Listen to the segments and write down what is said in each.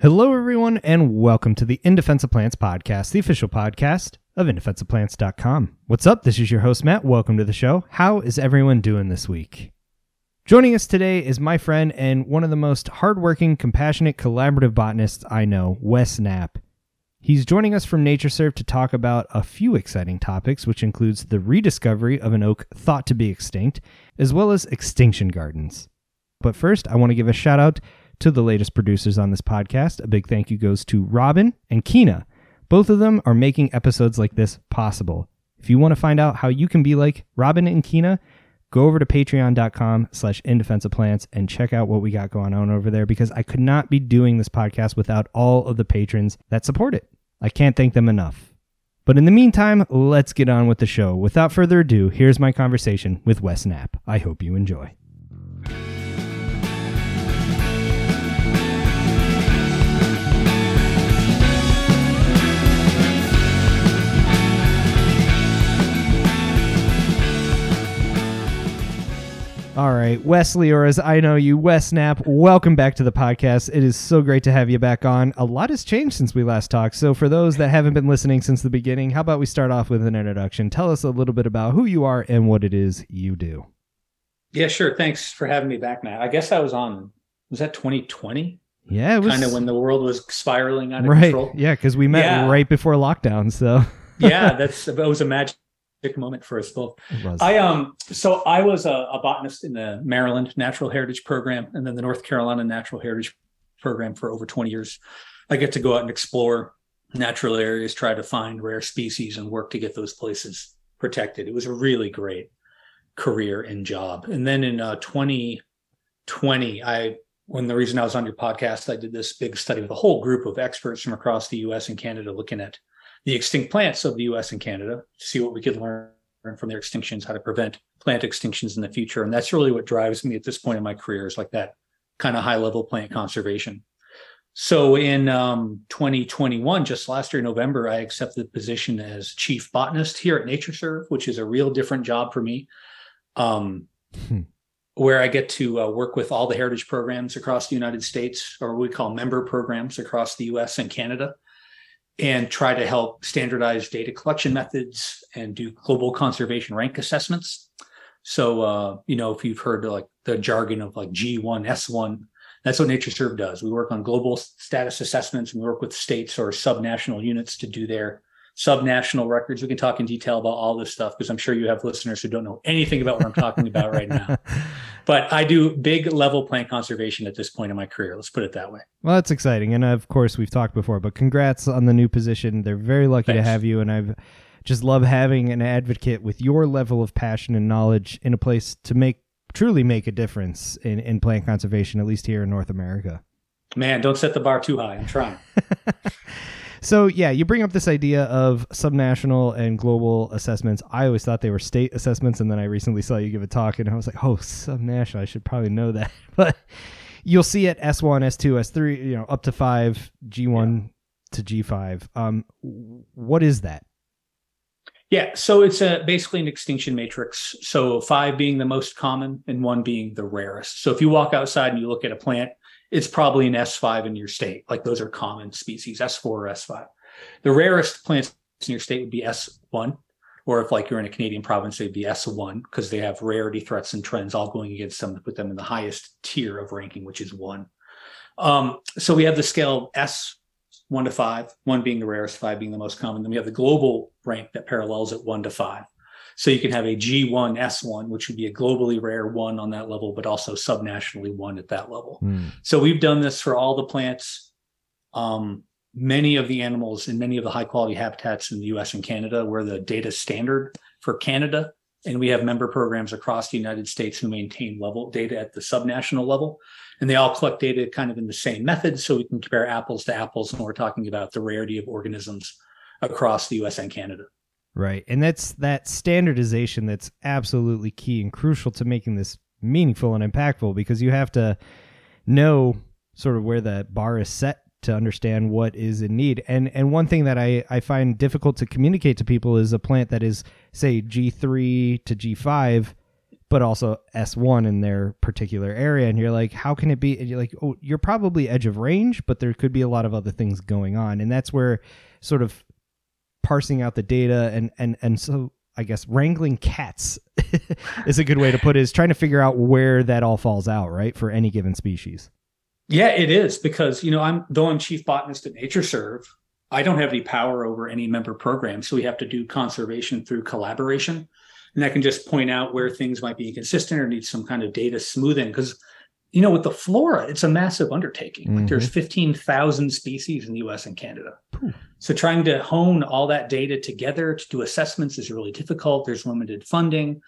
Hello, everyone, and welcome to the In Defense of Plants podcast, the official podcast of indefenseofplants.com. What's up? This is your host, Matt. Welcome to the show. How is everyone doing this week? Joining us today is my friend and one of the most hardworking, compassionate, collaborative botanists I know, Wes Knapp. He's joining us from NatureServe to talk about a few exciting topics, which includes the rediscovery of an oak thought to be extinct, as well as extinction gardens. But first, I want to give a shout out to the latest producers on this podcast. A big thank you goes to Robin and Kina. Both of them are making episodes like this possible. If you want to find out how you can be like Robin and Kina, go over to patreon.com slash plants and check out what we got going on over there because I could not be doing this podcast without all of the patrons that support it. I can't thank them enough. But in the meantime, let's get on with the show. Without further ado, here's my conversation with Wes Knapp. I hope you enjoy. All right, Wesley, or as I know you, Wes Knapp, welcome back to the podcast. It is so great to have you back on. A lot has changed since we last talked. So, for those that haven't been listening since the beginning, how about we start off with an introduction? Tell us a little bit about who you are and what it is you do. Yeah, sure. Thanks for having me back, Matt. I guess I was on, was that 2020? Yeah, it was kind of when the world was spiraling out of right. control. Yeah, because we met Yeah. right before lockdown. So, yeah, that's it was a magic moment for us both. I um so I was a, a botanist in the Maryland Natural Heritage Program and then the North Carolina Natural Heritage Program for over 20 years. I get to go out and explore natural areas, try to find rare species and work to get those places protected. It was a really great career and job. And then in uh, 2020, I when the reason I was on your podcast, I did this big study with a whole group of experts from across the US and Canada looking at the extinct plants of the US and Canada to see what we could learn from their extinctions, how to prevent plant extinctions in the future. And that's really what drives me at this point in my career is like that kind of high level plant conservation. So in um, 2021, just last year, November, I accepted the position as chief botanist here at NatureServe, which is a real different job for me. Um, Hmm. where I get to uh, work with all the heritage programs across the United States, or what we call member programs across the US and Canada, and try to help standardize data collection methods and do global conservation rank assessments. So, uh, you know, if you've heard like the jargon of like G1, S1, that's what NatureServe does. We work on global status assessments and we work with states or subnational units to do their subnational records. We can talk in detail about all this stuff because I'm sure you have listeners who don't know anything about what I'm talking about right now. But I do big level plant conservation at this point in my career. Let's put it that way. Well, that's exciting. And of course, we've talked before, but congrats on the new position. They're very lucky to have you. And I've just love having an advocate with your level of passion and knowledge in a place to make truly make a difference in, in plant conservation, at least here in North America. Man, don't set the bar too high. I'm trying. So, yeah, you bring up this idea of subnational and global assessments. I always thought they were state assessments. And then I recently saw you give a talk and I was like, oh, subnational. I should probably know that. But you'll see it S1, S2, S3, you know, up to five, G1 to G5. Um, what is that? Yeah, so it's a basically an extinction matrix. So five being the most common and one being the rarest. So if you walk outside and you look at a plant, it's probably an S5 in your state. Like those are common species, S4 or S5. The rarest plants in your state would be S1, or if like you're in a Canadian province, they'd be S1 because they have rarity threats and trends all going against them to put them in the highest tier of ranking, which is one. Um, so we have the scale S one to five, one being the rarest, five being the most common. Then we have the global rank that parallels at one to five. So you can have a G1 S1, which would be a globally rare one on that level, but also subnationally one at that level. Hmm. So we've done this for all the plants, um, many of the animals in many of the high quality habitats in the US and Canada. We're the data standard for Canada. And we have member programs across the United States who maintain level data at the subnational level. And they all collect data kind of in the same method. So we can compare apples to apples when we're talking about the rarity of organisms across the US and Canada. Right. And that's that standardization that's absolutely key and crucial to making this meaningful and impactful because you have to know sort of where the bar is set to understand what is in need. And and one thing that I, I find difficult to communicate to people is a plant that is say G3 to G5 but also S1 in their particular area. And you're like, how can it be? And you're like, oh, you're probably edge of range, but there could be a lot of other things going on. And that's where sort of parsing out the data and, and, and so I guess wrangling cats is a good way to put it is trying to figure out where that all falls out, right? For any given species. Yeah, it is because, you know, I'm, though I'm chief botanist at NatureServe, I don't have any power over any member program. So we have to do conservation through collaboration. And I can just point out where things might be inconsistent or need some kind of data smoothing. Because, you know, with the flora, it's a massive undertaking. Mm-hmm. Like there's 15,000 species in the US and Canada. So trying to hone all that data together to do assessments is really difficult. There's limited funding.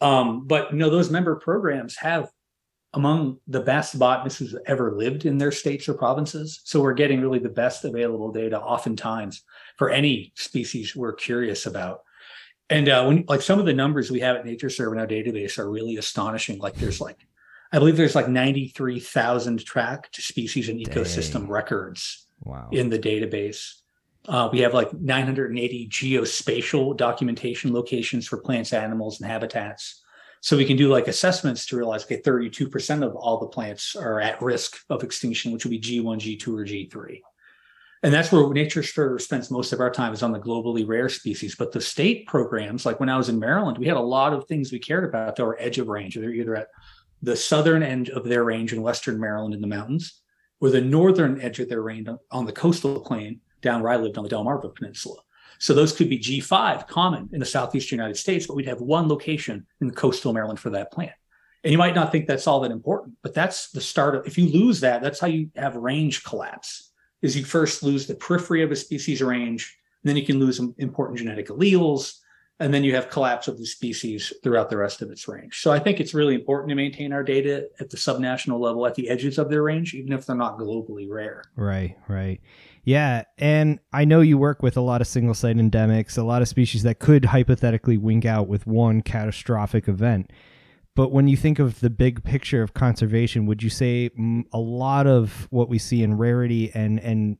Um, but, you know, those member programs have among the best botanists who's ever lived in their states or provinces. So we're getting really the best available data oftentimes for any species we're curious about. And uh, when like some of the numbers we have at NatureServe in our database are really astonishing. Like there's like, I believe there's like 93,000 tracked species and ecosystem Dang. records wow. in the database. Uh, we have like 980 geospatial documentation locations for plants, animals, and habitats. So we can do like assessments to realize, okay, 32% of all the plants are at risk of extinction, which would be G1, G2, or G3 and that's where NatureServe spends most of our time is on the globally rare species. But the state programs, like when I was in Maryland, we had a lot of things we cared about that were edge of range. They're either at the southern end of their range in western Maryland in the mountains, or the northern edge of their range on the coastal plain down where I lived on the Delmarva Peninsula. So those could be G5 common in the southeastern United States, but we'd have one location in coastal Maryland for that plant. And you might not think that's all that important, but that's the start of if you lose that, that's how you have range collapse is you first lose the periphery of a species range, then you can lose important genetic alleles, and then you have collapse of the species throughout the rest of its range. So I think it's really important to maintain our data at the subnational level at the edges of their range, even if they're not globally rare. Right, right. Yeah, and I know you work with a lot of single site endemics, a lot of species that could hypothetically wink out with one catastrophic event. But when you think of the big picture of conservation, would you say a lot of what we see in rarity and and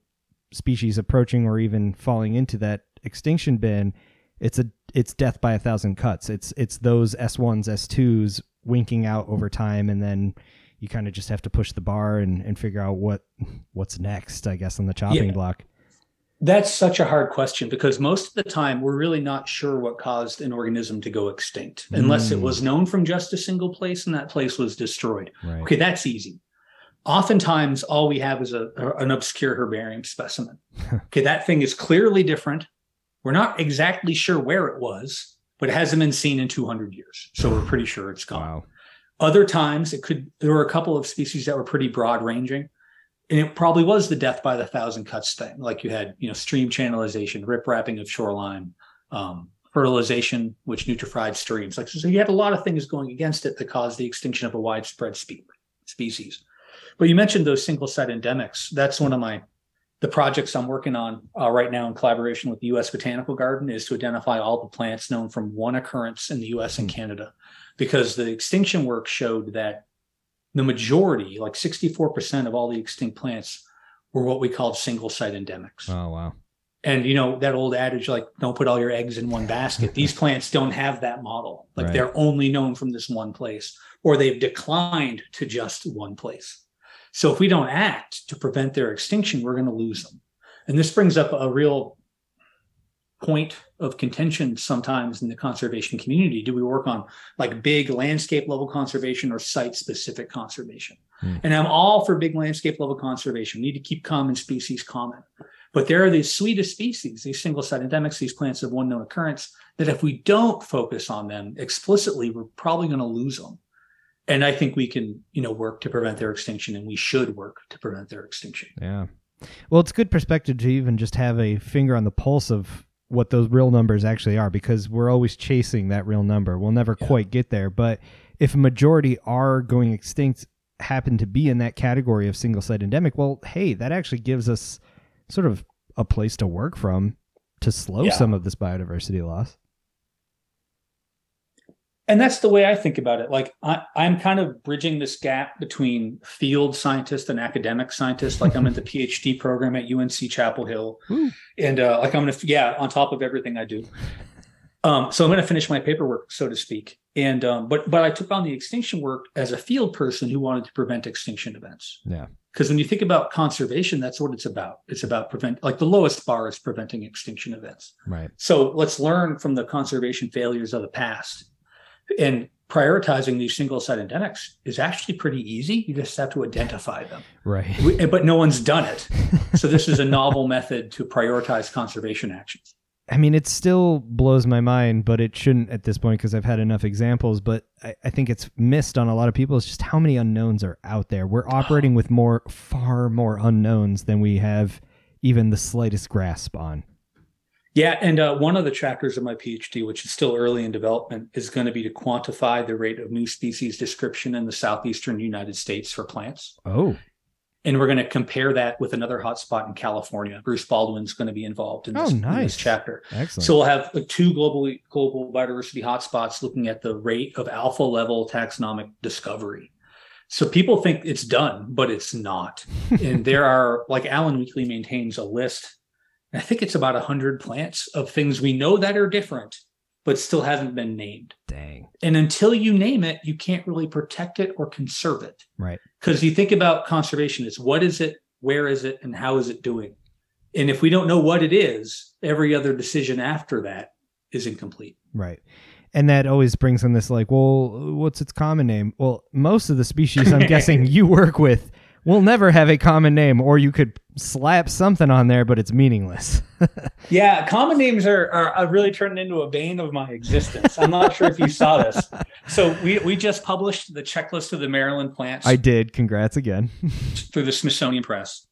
species approaching or even falling into that extinction bin, it's a it's death by a thousand cuts. It's it's those S ones, S twos winking out over time, and then you kind of just have to push the bar and, and figure out what what's next, I guess, on the chopping yeah. block. That's such a hard question because most of the time we're really not sure what caused an organism to go extinct unless mm. it was known from just a single place and that place was destroyed. Right. Okay, that's easy. Oftentimes, all we have is a, an obscure herbarium specimen. okay, that thing is clearly different. We're not exactly sure where it was, but it hasn't been seen in 200 years. So we're pretty sure it's gone. Wow. Other times, it could, there were a couple of species that were pretty broad ranging and it probably was the death by the thousand cuts thing. Like you had, you know, stream channelization, riprapping of shoreline, um, fertilization, which nutrified streams. Like so, you had a lot of things going against it that caused the extinction of a widespread spe- species. But you mentioned those single site endemics. That's one of my the projects I'm working on uh, right now in collaboration with the U.S. Botanical Garden is to identify all the plants known from one occurrence in the U.S. and Canada, because the extinction work showed that the majority, like 64% of all the extinct plants, were what we called single site endemics. Oh, wow. And you know that old adage, like don't put all your eggs in one basket. These plants don't have that model. Like right. they're only known from this one place, or they've declined to just one place. So if we don't act to prevent their extinction, we're going to lose them. And this brings up a real point of contention sometimes in the conservation community. Do we work on like big landscape level conservation or site specific conservation? Mm. and i'm all for big landscape level conservation. We need to keep common species common. But there are these sweetest species these single site endemics these plants of one known occurrence that if we don't focus on them explicitly we're probably going to lose them and i think we can you know work to prevent their extinction and we should work to prevent their extinction yeah well, it's good perspective to even just have a finger on the pulse of what those real numbers actually are because we're always chasing that real number. We'll never yeah. quite get there. But if a majority are going extinct, happen to be in that category of single site endemic, well, hey, that actually gives us sort of a place to work from to slow yeah. some of this biodiversity loss and that's the way I think about it. Like I, am kind of bridging this gap between field scientist and academic scientist. Like I'm in the PhD program at UNC Chapel Hill, and uh, like I'm gonna yeah on top of everything I do. Um, so I'm going to finish my paperwork, so to speak. And um, but but I took on the extinction work as a field person who wanted to prevent extinction events. Yeah. Because when you think about conservation, that's what it's about. It's about prevent like the lowest bar is preventing extinction events. Right. So let's learn from the conservation failures of the past. And prioritizing these single site endemics is actually pretty easy. You just have to identify them. Right. We, but no one's done it. So this is a novel method to prioritize conservation actions. I mean, it still blows my mind, but it shouldn't at this point because I've had enough examples. But I, I, think it's missed on a lot of people. It's just how many unknowns are out there. We're operating oh. with more, far more unknowns than we have even the slightest grasp on. Yeah, and uh, one of the chapters of my PhD, which is still early in development, is going to be to quantify the rate of new species description in the southeastern United States for plants. Oh, and we're going to compare that with another hotspot in California. Bruce Baldwin's going to be involved in this, oh, nice. in this chapter. Excellent. So we'll have like two global global biodiversity hotspots looking at the rate of alpha level taxonomic discovery. So people think it's done, but it's not. and there are like Alan Weakley maintains a list I think it's about 100 plants of things we know that are different, but still haven't been named. Dang. And until you name it, you can't really protect it or conserve it. Right. Because you think about conservation is what is it, where is it, and how is it doing? And if we don't know what it is, every other decision after that is incomplete. Right. And that always brings in this like, well, what's its common name? Well, most of the species I'm guessing you work with will never have a common name, or you could slap something on there, but it's meaningless. yeah, common names are, are, are really turned into a bane of my existence. I'm not sure if you saw this. So we we just published the checklist of the Maryland plants. I did. Congrats again. through the Smithsonian Press,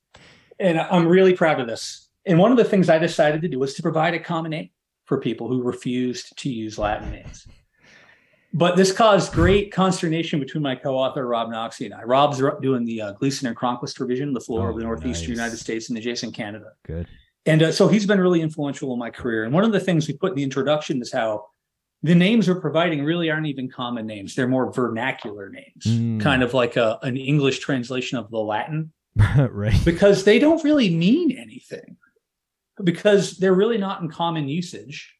and I'm really proud of this. And one of the things I decided to do was to provide a common name for people who refused to use Latin names but this caused great consternation between my co-author Rob Naczi and I. Rob's doing the uh, Gleason and Cronquist revision, the floor oh, of the Northeast nice. United States and adjacent Canada. Good. And uh, so he's been really influential in my career. And one of the things we put in the introduction is how the names we're providing really aren't even common names; they're more vernacular names, Mm. kind of like a, an English translation of the Latin, right. because they don't really mean anything, because they're really not in common usage.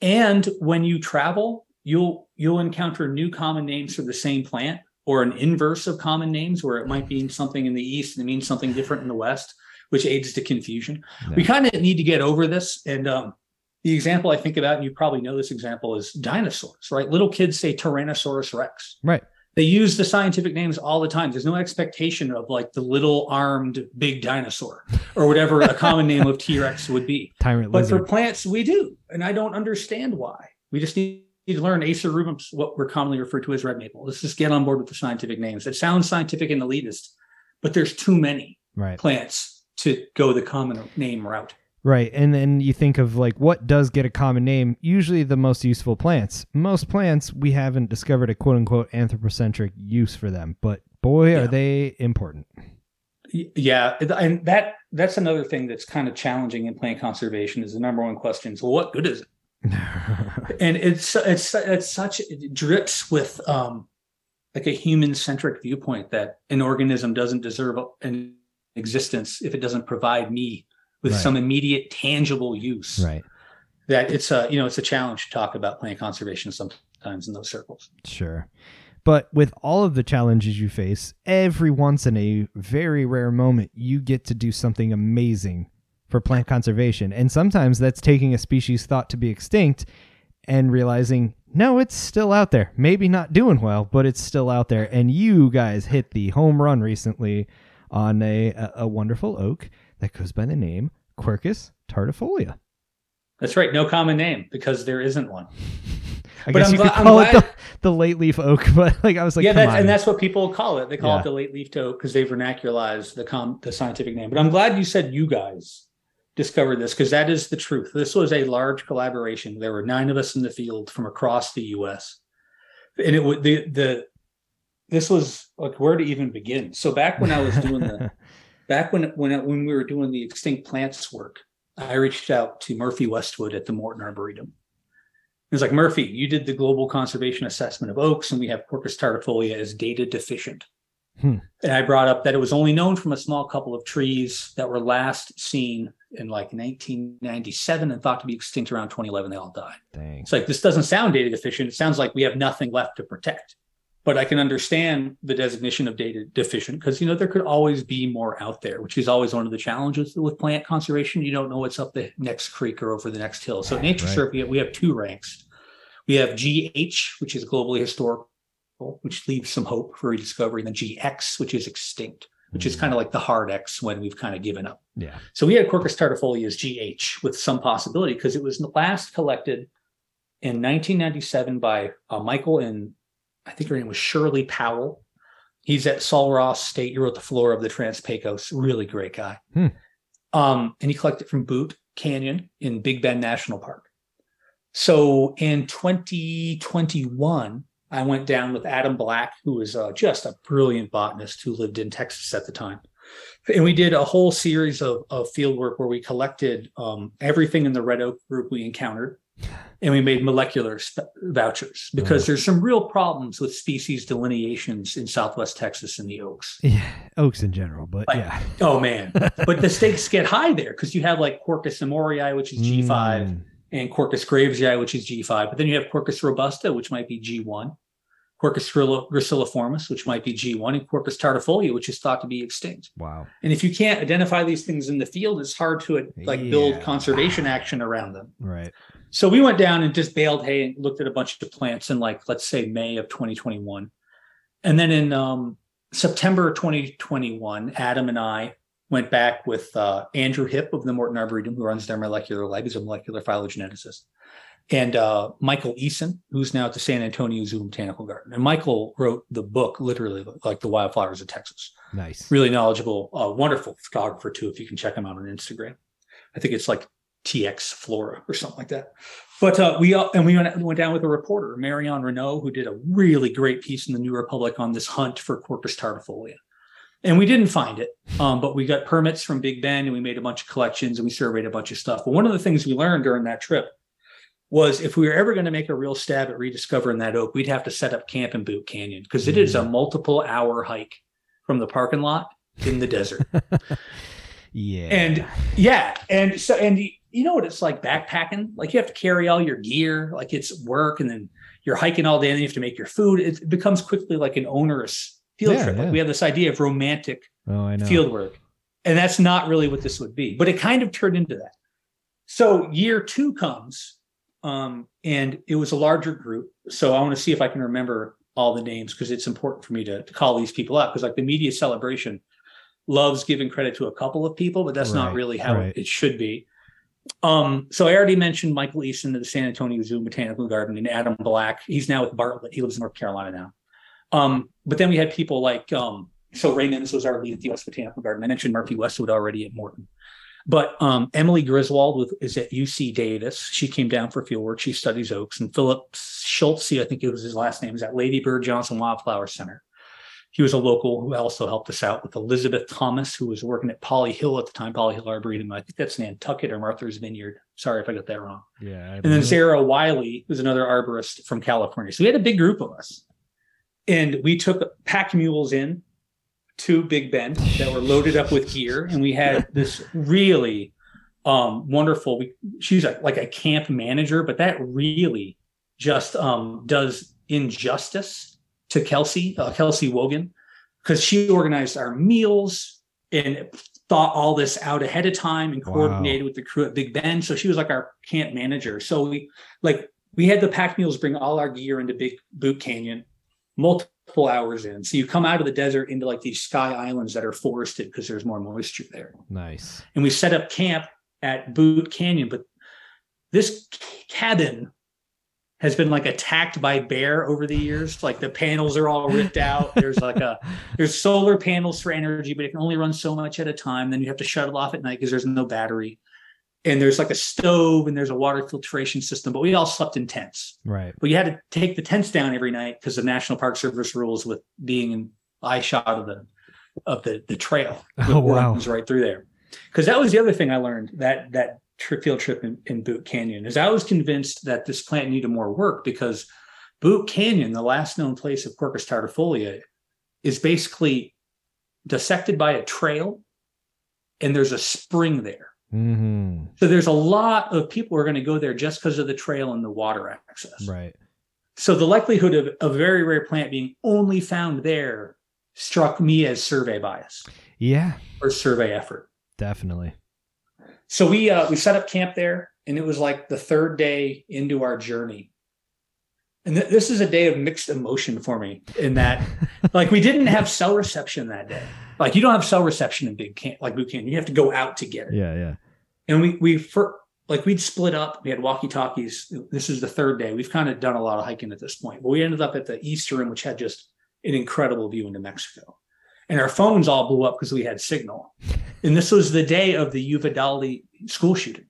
And when you travel you'll you'll encounter new common names for the same plant or an inverse of common names where it might mean something in the east and it means something different in the west which aids to confusion we kind of need to get over this and um, the example i think about and you probably know this example is dinosaurs right little kids say tyrannosaurus rex Right. they use the scientific names all the time there's no expectation of like the little armed big dinosaur or whatever a common name of t-rex would be Tyrant but lizard. for plants, we do, and I don't understand why. We just need to learn Acer rubrum, what we're commonly referred to as red maple. Let's just get on board with the scientific names. It sounds scientific and elitist, but there's too many right. plants to go the common name route. Right. And then you think of like what does get a common name? Usually the most useful plants. Most plants we haven't discovered a quote unquote anthropocentric use for them, but boy Yeah. are they important. Yeah, and that that's another thing that's kind of challenging in plant conservation. Is the number one question is, well, what good is it? and it's it's it's such it drips with um like a human centric viewpoint that an organism doesn't deserve an existence if it doesn't provide me with Right. some immediate tangible use right. that it's a you know it's a challenge to talk about plant conservation sometimes in those circles Sure. But with all of the challenges you face, every once in a very rare moment, you get to do something amazing for plant conservation. And sometimes that's taking a species thought to be extinct and realizing, no, it's still out there. Maybe not doing well, but it's still out there. And you guys hit the home run recently on a, a, a wonderful oak that goes by the name Quercus tardifolia. that's right no common name because there isn't one I But guess I'm you could gla- I'm call it the, the late leaf oak, but like I was like, yeah, that's, on. and that's what people call it. They call Yeah. it the late leaf oak because they vernacularized the com- the scientific name. But I'm glad you said you guys discovered this because that is the truth. This was a large collaboration. There were nine of us in the field from across the U.S. and it would the the this was like where to even begin. So back when I was doing the back when when when we were doing the extinct plants work, I reached out to Murphy Westwood at the Morton Arboretum. It was like Murphy, you did the global conservation assessment of oaks, and we have Quercus tardifolia as data deficient. Hmm. And I brought up that it was only known from a small couple of trees that were last seen in like 1997 and thought to be extinct around 2011. They all died. Dang. It's like this doesn't sound data deficient. It sounds like we have nothing left to protect. But I can understand the designation of data deficient because you know there could always be more out there, which is always one of the challenges with plant conservation. You don't know what's up the next creek or over the next hill. So nature Right. have, we have two ranks. We have GH, which is globally historical, which leaves some hope for rediscovery, and then GX, which is extinct, which is kind of like the hard X when we've kind of given up. Yeah. So we had Quercus tardifolia as GH with some possibility because it was last collected in 1997 by uh, Michael and I think her name was Shirley Powell. He's at Sul Ross State. He wrote the flora of the Trans-Pecos. Really great guy. Hmm. Um, and he collected from Boot Canyon in Big Bend National Park. So in 2021, I went down with Adam Black, who was uh, just a brilliant botanist who lived in Texas at the time. And we did a whole series of, of field work where we collected um, everything in the red oak group we encountered and we made molecular sp- vouchers because Oh. there's some real problems with species delineations in southwest Texas in the oaks. Yeah. Oaks in general, but Like- yeah. Oh man. but the stakes get high there because you have like Quercus emoryi, which is G5, Mm, and Quercus gravesii, which is G5. But then you have Quercus robusta, which might be G1, Quercus graciliformis, which might be G1, and Quercus tardifolia, which is thought to be extinct. Wow. And if you can't identify these things in the field, it's hard to like Yeah. build conservation action around them. Right. So we went down and just baled hay and looked at a bunch of plants in like let's say May of 2021. And then in um, September 2021, Adam and I went back with uh, Andrew Hipp of the Morton Arboretum, who runs their molecular lab. He's a molecular phylogeneticist. And uh, Michael Eason, who's now at the San Antonio Zoo Botanical Garden. And Michael wrote the book literally like the wildflowers of Texas Nice. really knowledgeable, uh, wonderful photographer too. If you can check him out on Instagram, I think it's like TX Flora or something like that. But uh, we uh, and we went, went down with a reporter, Marion Renault, who did a really great piece in the New Republic on this hunt for Quercus tardifolia. And we didn't find it, um, but we got permits from Big Bend and we made a bunch of collections and we surveyed a bunch of stuff. But one of the things we learned during that trip was if we were ever going to make a real stab at rediscovering that oak, we'd have to set up camp in Boot Canyon because it is a multiple hour hike from the parking lot in the desert. Yeah. And yeah, and so and you know what it's like backpacking? Like you have to carry all your gear, like it's work, and then you're hiking all day, and then you have to make your food. It becomes quickly like an onerous field Yeah, trip. yeah. Like we have this idea of romantic oh, field work, and that's not really what this would be. But it kind of turned into that. So year two comes, um, and it was a larger group. So I want to see if I can remember all the names because it's important for me to, to call these people out because like the media celebration loves giving credit to a couple of people, but that's Right, not really how right. it should be. Um, so I already mentioned Michael Eason of the San Antonio Zoo Botanical Garden and Adam Black. He's now with Bartlett. He lives in North Carolina now. Um, but then we had people like um, so Ray Mims was our lead at the U.S. Botanical Garden. I mentioned Murphy Westwood already at Morton. But um, Emily Griswold with, is at UC Davis. She came down for field work. She studies oaks. And Philip Schultze, I think it was his last name, is at Lady Bird Johnson Wildflower Center. He was a local who also helped us out with Elizabeth Thomas, who was working at Polly Hill at the time, Polly Hill Arboretum. I think that's Nantucket or Martha's Vineyard. Sorry if I got that wrong. Yeah. I And then. Sarah Wiley, who's another arborist from California. So we had a big group of us. And we took pack mules in to Big Bend that were loaded up with gear. And we had this really um, wonderful, we, she's a, like a camp manager, but that really just um, does injustice to Kelsey, uh, Kelsey Wogan, because she organized our meals and thought all this out ahead of time and Wow. coordinated with the crew at Big Bend. So she was like our camp manager. So we like we had the pack mules bring all our gear into Big Boot Canyon, multiple hours in. So you come out of the desert into like these sky islands that are forested because there's more moisture there. Nice. And we set up camp at Boot Canyon, but this cabin has been like attacked by bear over the years. Like the panels are all ripped out. There's like a there's solar panels for energy, but it can only run so much at a time. Then you have to shut it off at night because there's no battery. And there's like a stove and there's a water filtration system, but we all slept in tents. Right. But you had to take the tents down every night because of National Park Service rules with being in eye shot of the of the the trail. Oh, wow. Runs right through there. Because that was the other thing I learned that that trip field trip in, in Boot Canyon is I was convinced that this plant needed more work because Boot Canyon, the last known place of Quercus tardifolia, is basically dissected by a trail, and there's a spring there. Hmm So there's a lot of people who are going to go there just because of the trail and the water access. Right. So the likelihood of a very rare plant being only found there struck me as survey bias Yeah, or survey effort. definitely. So we uh, we set up camp there, and it was like the third day into our journey. And th- this is a day of mixed emotion for me in that, like, we didn't have cell reception that day. Like, you don't have cell reception in big camp, like boot camp. You have to go out to get it. Yeah, yeah. And we we for like we'd split up. We had walkie talkies. This is the third day. We've kind of done a lot of hiking at this point, but we ended up at the east rim, which had just an incredible view into Mexico. And our phones all blew up because we had signal. And this was the day of the Uvalde school shooting.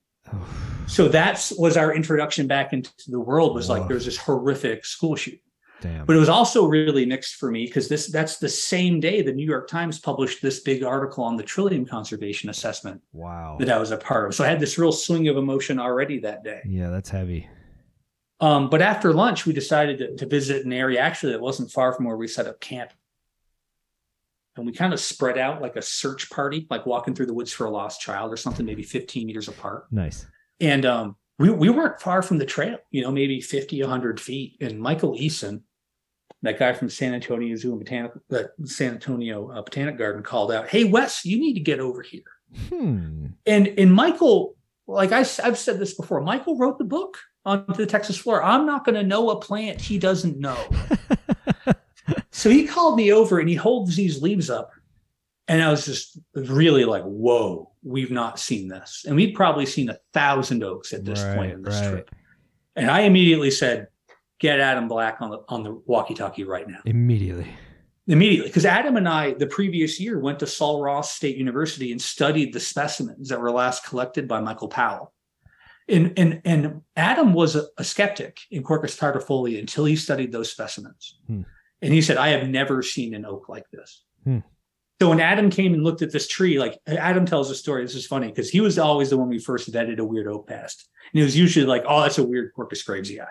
So that's was our introduction back into the world. Was like there was this horrific school shooting, damn. but it was also really mixed for me because this that's the same day the New York Times published this big article on the Trillium Conservation Assessment wow. that I was a part of. So I had this real swing of emotion already that day. Yeah, that's heavy. Um, but after lunch, we decided to, to visit an area actually that wasn't far from where we set up camp. And we kind of spread out like a search party, like walking through the woods for a lost child or something, maybe 15 meters apart. Nice. And um, we, we weren't far from the trail, you know, maybe 50, 100 feet. And Michael Eason, that guy from San Antonio Zoo and Botanic, uh, San Antonio uh, Botanic Garden, called out, "Hey, Wes, you need to get over here." Hmm. And and Michael, like I, have said this before, Michael wrote the book on the Texas flora. I'm not going to know a plant he doesn't know. so he called me over and he holds these leaves up, and I was just really like, "Whoa, we've not seen this." And we've probably seen a thousand oaks at this point in this right. trip. And I immediately said, "Get Adam Black on the on the walkie-talkie right now." Immediately. immediately because Adam and I the previous year went to Sul Ross State University and studied the specimens that were last collected by Michael Powell. And and and Adam was a, a skeptic in Quercus tardifolia until he studied those specimens. Hmm. And he said, I have never seen an oak like this. Hmm. So when Adam came and looked at this tree, like Adam tells a story, this is funny because he was always the one we first vetted a weird oak past. And he was usually like, oh, that's a weird Quercus gravesii.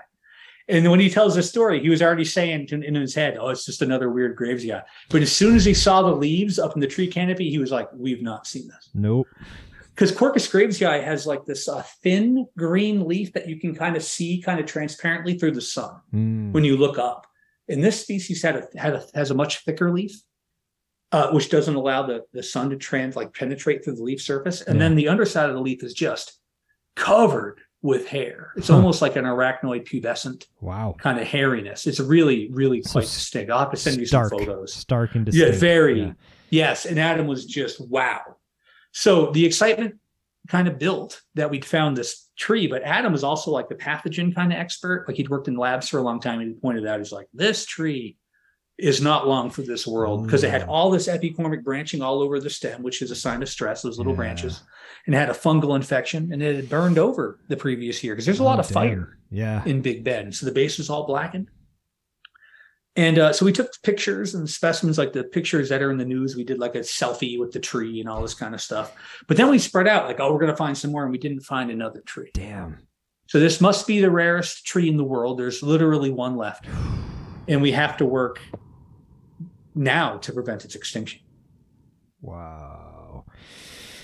And when he tells the story, he was already saying to- in his head, "Oh, it's just another weird gravesii." But as soon as he saw the leaves up in the tree canopy, he was like, "We've not seen this." Nope. Because Quercus gravesii has like this uh, thin green leaf that you can kind of see, kind of transparently through the sun Hmm. when you look up. And this species had a, had a has a much thicker leaf, uh, which doesn't allow the the sun to trans like penetrate through the leaf surface. And Yeah. then the underside of the leaf is just covered with hair. It's Huh. almost like an arachnoid pubescent Wow. kind of hairiness. It's really, really quite s- distinct. I'll have to send you stark, some photos. Stark and Yeah, very. Yeah. Yes. And Adam was just wow. So the excitement kind of built that we'd found this tree, but Adam was also like the pathogen kind of expert. Like he'd worked in labs for a long time and he pointed out, he's like, this tree is not long for this world because it had Mm. all this epicormic branching all over the stem, which is a sign of stress, those little Yeah. branches, and it had a fungal infection and it had burned over the previous year because there's a lot Oh, of damn. fire Yeah. in Big Bend. So the base was all blackened. And uh, so we took pictures and specimens like the pictures that are in the news. We did like a selfie with the tree and all this kind of stuff. But then we spread out like, oh, we're going to find some more. And we didn't find another tree. Damn. So this must be the rarest tree in the world. There's literally one left. And we have to work now to prevent its extinction. Wow.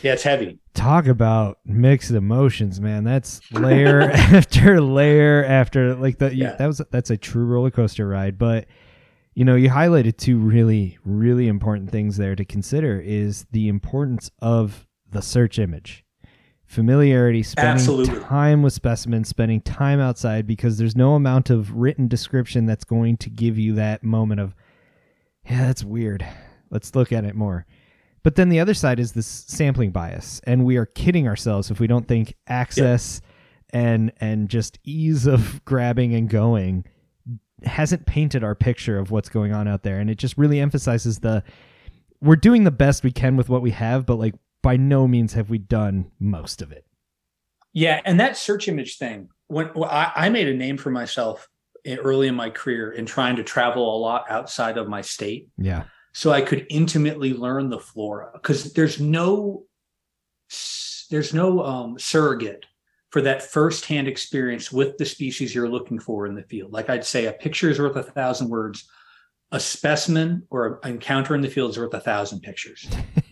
Yeah, it's heavy. Talk about mixed emotions, man. That's layer after layer after like the you- Yeah. that was that's a true roller coaster ride. But you know, you highlighted two really, really important things there to consider is the importance of the search image. Familiarity, spending Absolutely. time with specimens, spending time outside because there's no amount of written description that's going to give you that moment of, yeah, that's weird. Let's look at it more. But then the other side is this sampling bias, and we are kidding ourselves if we don't think access and and just ease of grabbing and going hasn't painted our picture of what's going on out there, and it just really emphasizes the we're doing the best we can with what we have, but like by no means have we done most of it. Yeah, and that search image thing. When well, I, I made a name for myself early in my career in trying to travel a lot outside of my state, Yeah, so I could intimately learn the flora. Because there's no there's no um, surrogate for that firsthand experience with the species you're looking for in the field. Like I'd say, a picture is worth a thousand words. A specimen or an encounter in the field is worth a thousand pictures.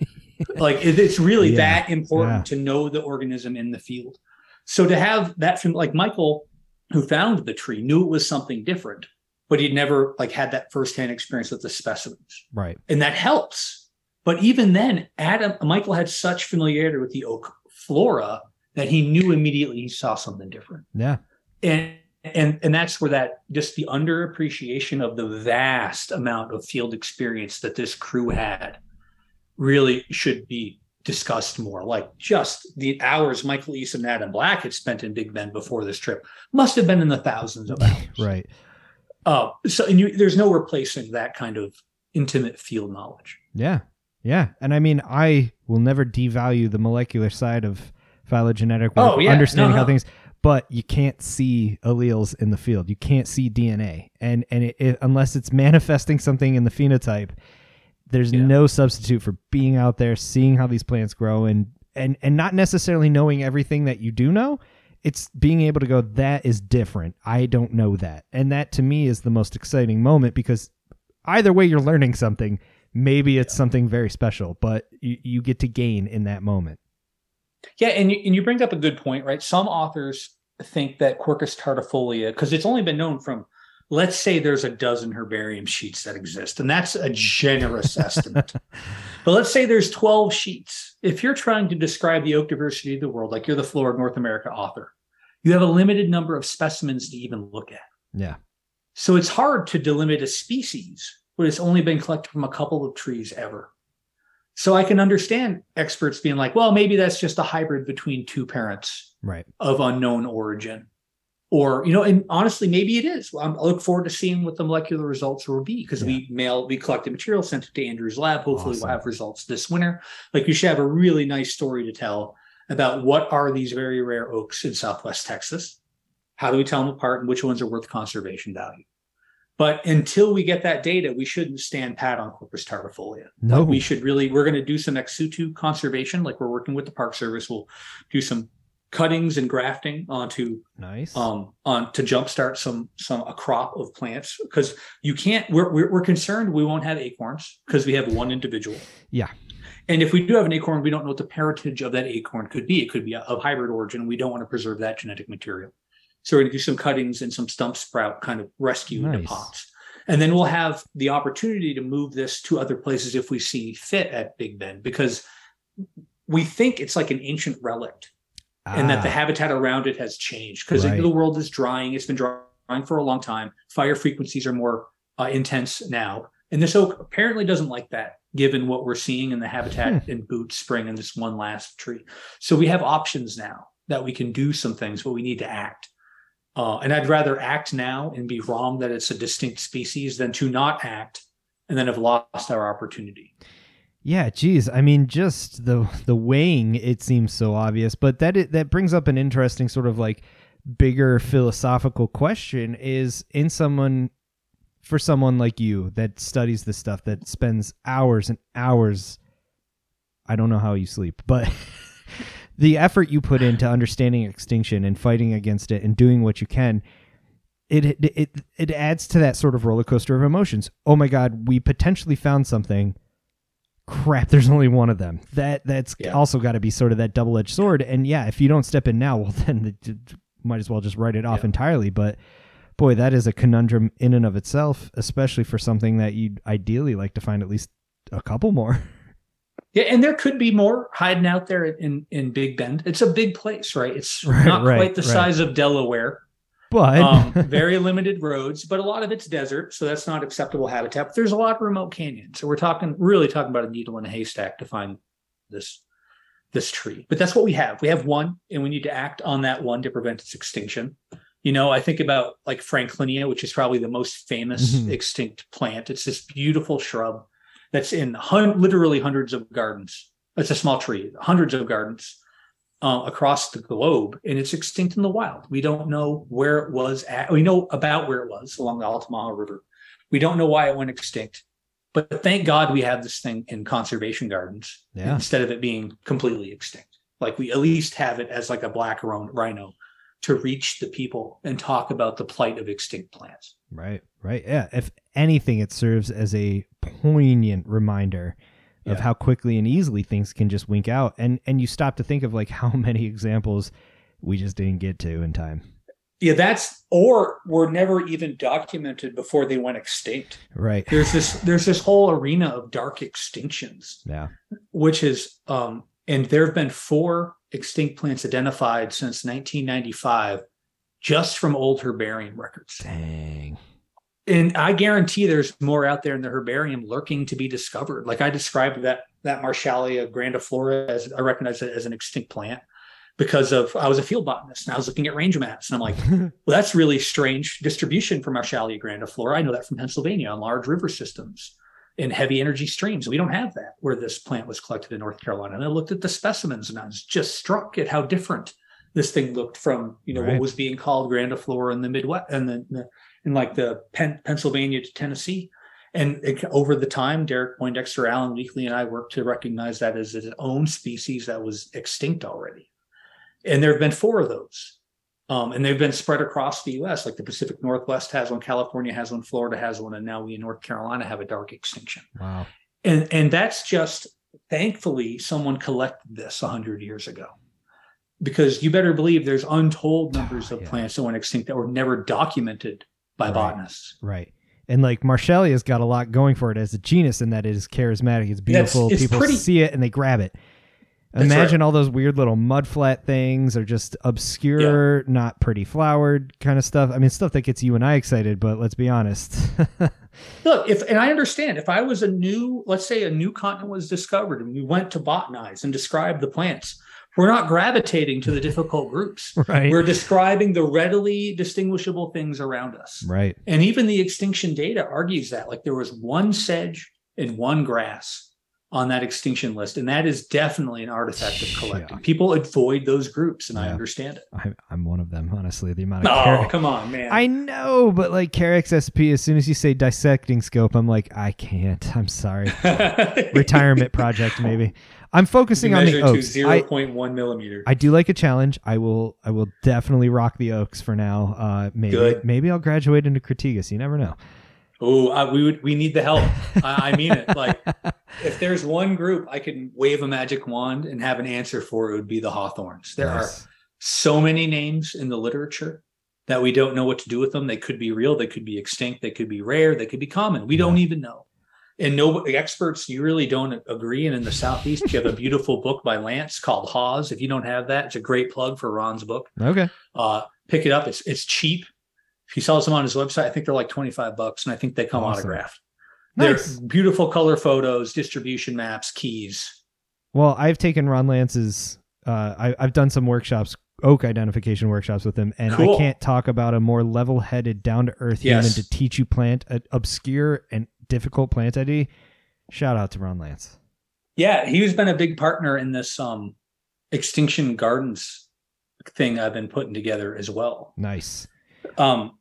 like it's really Yeah. that important Yeah. to know the organism in the field. So to have that from like Michael, who found the tree, knew it was something different, but he'd never like had that firsthand experience with the specimens, right. and that helps. But even then, Adam Michael had such familiarity with the oak flora that he knew immediately he saw something different Yeah. and and and that's where that just the underappreciation of the vast amount of field experience that this crew had really should be discussed more like just the hours michael eason adam black had spent in big bend before this trip must have been in the thousands of hours Right. uh, so and you, there's no replacing that kind of intimate field knowledge Yeah. Yeah. And I mean, I will never devalue the molecular side of phylogenetic work, Oh, yeah. understanding No, how things, but you can't see alleles in the field. You can't see DNA. And, and it, it, unless it's manifesting something in the phenotype, there's Yeah. no substitute for being out there, seeing how these plants grow and, and, and not necessarily knowing everything that you do know. It's being able to go, that is different. I don't know that. And that to me is the most exciting moment because either way you're learning something maybe it's something very special but you, you get to gain in that moment Yeah, and you, and you bring up a good point, right? Some authors think that Quercus tardifolia, because it's only been known from, let's say there's a dozen herbarium sheets that exist, and that's a generous estimate. But let's say there's 12 sheets. If you're trying to describe the oak diversity of the world, like you're the Flora of North America author, you have a limited number of specimens to even look at. yeah So it's hard to delimit a species when it's only been collected from a couple of trees ever. So I can understand experts being like, well, maybe that's just a hybrid between two parents right of unknown origin. Or, you know, and honestly, maybe it is. Um, I look forward to seeing what the molecular results will be because we mail, we collected material, sent it to Andrew's lab. Hopefully, Awesome. we'll have results this winter. Like, you should have a really nice story to tell about what are these very rare oaks in Southwest Texas? How do we tell them apart and which ones are worth conservation value? But until we get that data, we shouldn't stand pat on Quercus tardifolia. no Like, we should really, we're going to do some ex situ conservation. Like we're working with the Park Service. We'll do some cuttings and grafting onto nice. um on to jumpstart some some a crop of plants. Because you can't we're, we're we're concerned we won't have acorns because we have one individual. Yeah. and if we do have an acorn we don't know what the parentage of that acorn could be. It could be of hybrid origin. We don't want to preserve that genetic material. So we're going to do some cuttings and some stump sprout kind of rescue into pots. And then we'll have the opportunity to move this to other places if we see fit at big bend because we think it's like an ancient relic and that the Ah, habitat around it has changed because Right. the world is drying. It's been drying for a long time. Fire frequencies are more uh, intense now. And this oak apparently doesn't like that, given what we're seeing in the habitat in boot spring and this one last tree. So we have options now that we can do some things, but we need to act. Uh, and I'd rather act now and be wrong that it's a distinct species than to not act and then have lost our opportunity. Yeah geez. I mean just the the weighing it seems so obvious but that it, that brings up an interesting sort of like bigger philosophical question is in someone for someone like you that studies this stuff that spends hours and hours i don't know how you sleep but the effort you put into understanding extinction and fighting against it and doing what you can it it it, adds to that sort of roller coaster of emotions. Oh my god we potentially found something crap there's only one of them that that's Yeah. also got to be sort of that double-edged sword and yeah if you don't step in now well then the, d- d- might as well just write it off Yeah. entirely but boy that is a conundrum in and of itself especially for something that you'd ideally like to find at least a couple more Yeah, and there could be more hiding out there in in Big Bend. It's a big place, right? It's Right, not right, quite the right. size of Delaware. But Um, very limited roads, but a lot of it's desert, so that's not acceptable habitat. But there's a lot of remote canyons, so we're talking really talking about a needle in a haystack to find this this tree. But that's what we have. We have one, and we need to act on that one to prevent its extinction. You know, I think about like Franklinia, which is probably the most famous Mhm. extinct plant. It's this beautiful shrub that's in hun- literally hundreds of gardens. It's a small tree, hundreds of gardens uh, across the globe, and it's extinct in the wild. We don't know where it was at. We know about where it was along the Altamaha River. We don't know why it went extinct, but thank God we have this thing in conservation gardens Yeah. instead of it being completely extinct. Like we at least have it as like a black rhino to reach the people and talk about the plight of extinct plants. Right, right. Yeah. If anything, it serves as a poignant reminder of Yeah. how quickly and easily things can just wink out and and you stop to think of like how many examples we just didn't get to in time Yeah, that's or were never even documented before they went extinct. right There's this there's this whole arena of dark extinctions, yeah which is um and there have been four extinct plants identified since 1995 just from old herbarium records. dang and I guarantee there's more out there in the herbarium lurking to be discovered. Like I described that that Marshallia grandiflora as I recognize it as an extinct plant because of I was a field botanist and I was looking at range maps and I'm like, well, that's really strange distribution for Marshallia grandiflora. I know that from Pennsylvania on large river systems in heavy energy streams. We don't have that where this plant was collected in North Carolina. And I looked at the specimens and I was just struck at how different this thing looked from you know Right. what was being called grandiflora in the Midwest and the, the in like the Pen- Pennsylvania to Tennessee. And it, over the time, Derek Poindexter, Alan Weakley, and I worked to recognize that as its own species that was extinct already. And there have been four of those. Um, and they've been spread across the US, like the Pacific Northwest has one, California has one, Florida has one, and now we in North Carolina have a dark extinction. wow And and that's just thankfully someone collected this 100 years ago. Because you better believe there's untold ah, numbers of Yeah. plants that went extinct that were never documented by Right. botanists. right and like Marshallia's got a lot going for it as a genus in that it is charismatic it's beautiful it's people pretty- see it and they grab it Imagine all those weird little mudflat things or just obscure, not pretty flowered kind of stuff. I mean, stuff that gets you and I excited, but let's be honest. Look, if and I understand if I was a new, let's say a new continent was discovered and we went to botanize and describe the plants, we're not gravitating to the difficult groups. right. We're describing the readily distinguishable things around us. right. And even the extinction data argues that. Like there was one sedge and one grass on that extinction list. And that is definitely an artifact of collecting. Yeah. People avoid those groups, and I understand it. I, I'm one of them, honestly. The amount of Oh, Car- come on, man. I know, but like Carex SP, as soon as you say dissecting scope, I'm like, I can't. I'm sorry. Retirement project, maybe. I'm focusing on the oaks. I, 0.1 millimeter. I do like a challenge. I will. I will definitely rock the oaks for now. Uh, maybe. Good. Maybe I'll graduate into Crataegus. You never know. Oh, uh, we would. We need the help. I, I mean it. Like, if there's one group I can wave a magic wand and have an answer for, it would be the Hawthorns. There are so many names in the literature that we don't know what to do with them. They could be real, they could be extinct, they could be rare, they could be common. We don't even know. And no experts, you really don't agree. And in the southeast, you have a beautiful book by Lance called Haws. If you don't have that, it's a great plug for Ron's book. Okay. Uh, pick it up. It's it's cheap. He sells them on his website. I think they're like 25 bucks, and I think they come Awesome. autographed. Nice. They're beautiful color photos, distribution maps, keys. Well, I've taken Ron Lance's. Uh, I, I've done some workshops, oak identification workshops with him, and I can't talk about a more level-headed, down-to-earth human to teach you plant uh, obscure and difficult plant ID. Shout out to Ron Lance. Yeah, he's been a big partner in this um extinction gardens thing I've been putting together as well. Nice. Um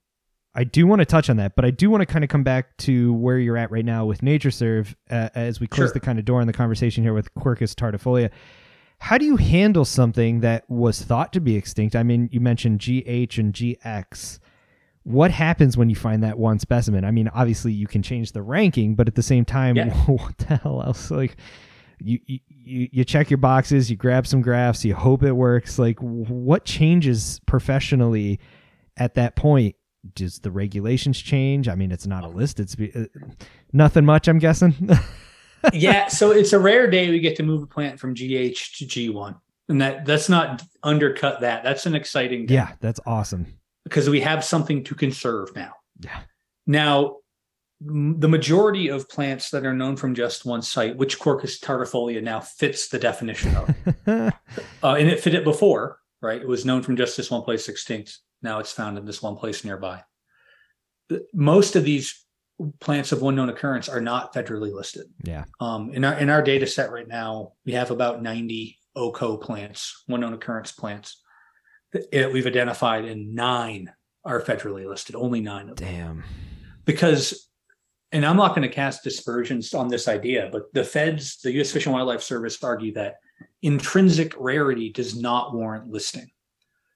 I do want to touch on that, but I do want to kind of come back to where you're at right now with NatureServe uh, as we close Sure. the kind of door in the conversation here with Quercus tardifolia. How do you handle something that was thought to be extinct? I mean, you mentioned GH and GX. What happens when you find that one specimen? I mean, obviously you can change the ranking, but at the same time, Yeah. what the hell else? Like, you, you you check your boxes, you grab some graphs, you hope it works. Like, what changes professionally at that point? Does the regulations change? I mean, it's not a list. It's uh, nothing much. I'm guessing. yeah, so it's a rare day we get to move a plant from GH to G1. And that that's not undercut that. That's an exciting day yeah, that's awesome. Because we have something to conserve now. Yeah. Now, the majority of plants that are known from just one site, which Quercus tardifolia now fits the definition of, uh, and it fit it before, right? It was known from just this one place extinct. Now it's found in this one place nearby. Most of these plants of one known occurrence are not federally listed. yeah. Um, in our in our data set right now, we have about 90 OCO plants, one known occurrence plants that that we've identified, and nine are federally listed. Only nine of them Damn. because and I'm not going to cast dispersions on this idea, but the feds, the U.S. Fish and Wildlife Service, argue that intrinsic rarity does not warrant listing.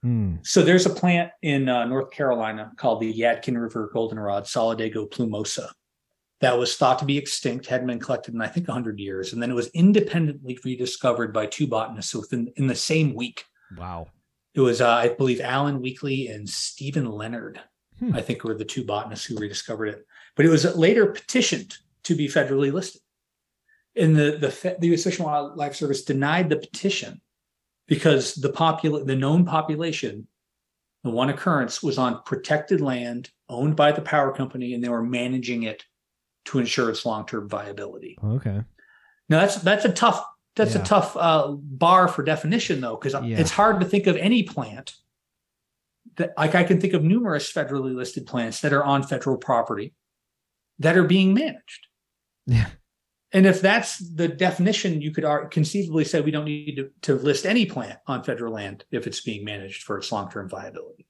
Hmm. So there's a plant in uh, North Carolina called the Yadkin River goldenrod, Solidago plumosa. that was thought to be extinct, hadn't been collected in I think 100 years, and then it was independently rediscovered by two botanists within in the same week. Wow. It was, uh, I believe, Alan Weakley and Stephen Leonard. Hmm. I think were the two botanists who rediscovered it. But it was later petitioned to be federally listed. And the the the U.S. Fish and Wildlife Service denied the petition because the popul the known population, the one occurrence was on protected land owned by the power company, and they were managing it to ensure its long term viability. Okay. Now that's that's a tough that's Yeah. a tough uh, bar for definition though, because Yeah. it's hard to think of any plant that like I can think of numerous federally listed plants that are on federal property that are being managed. Yeah. And if that's the definition, you could ar- conceivably say we don't need to, to list any plant on federal land if it's being managed for its long-term viability.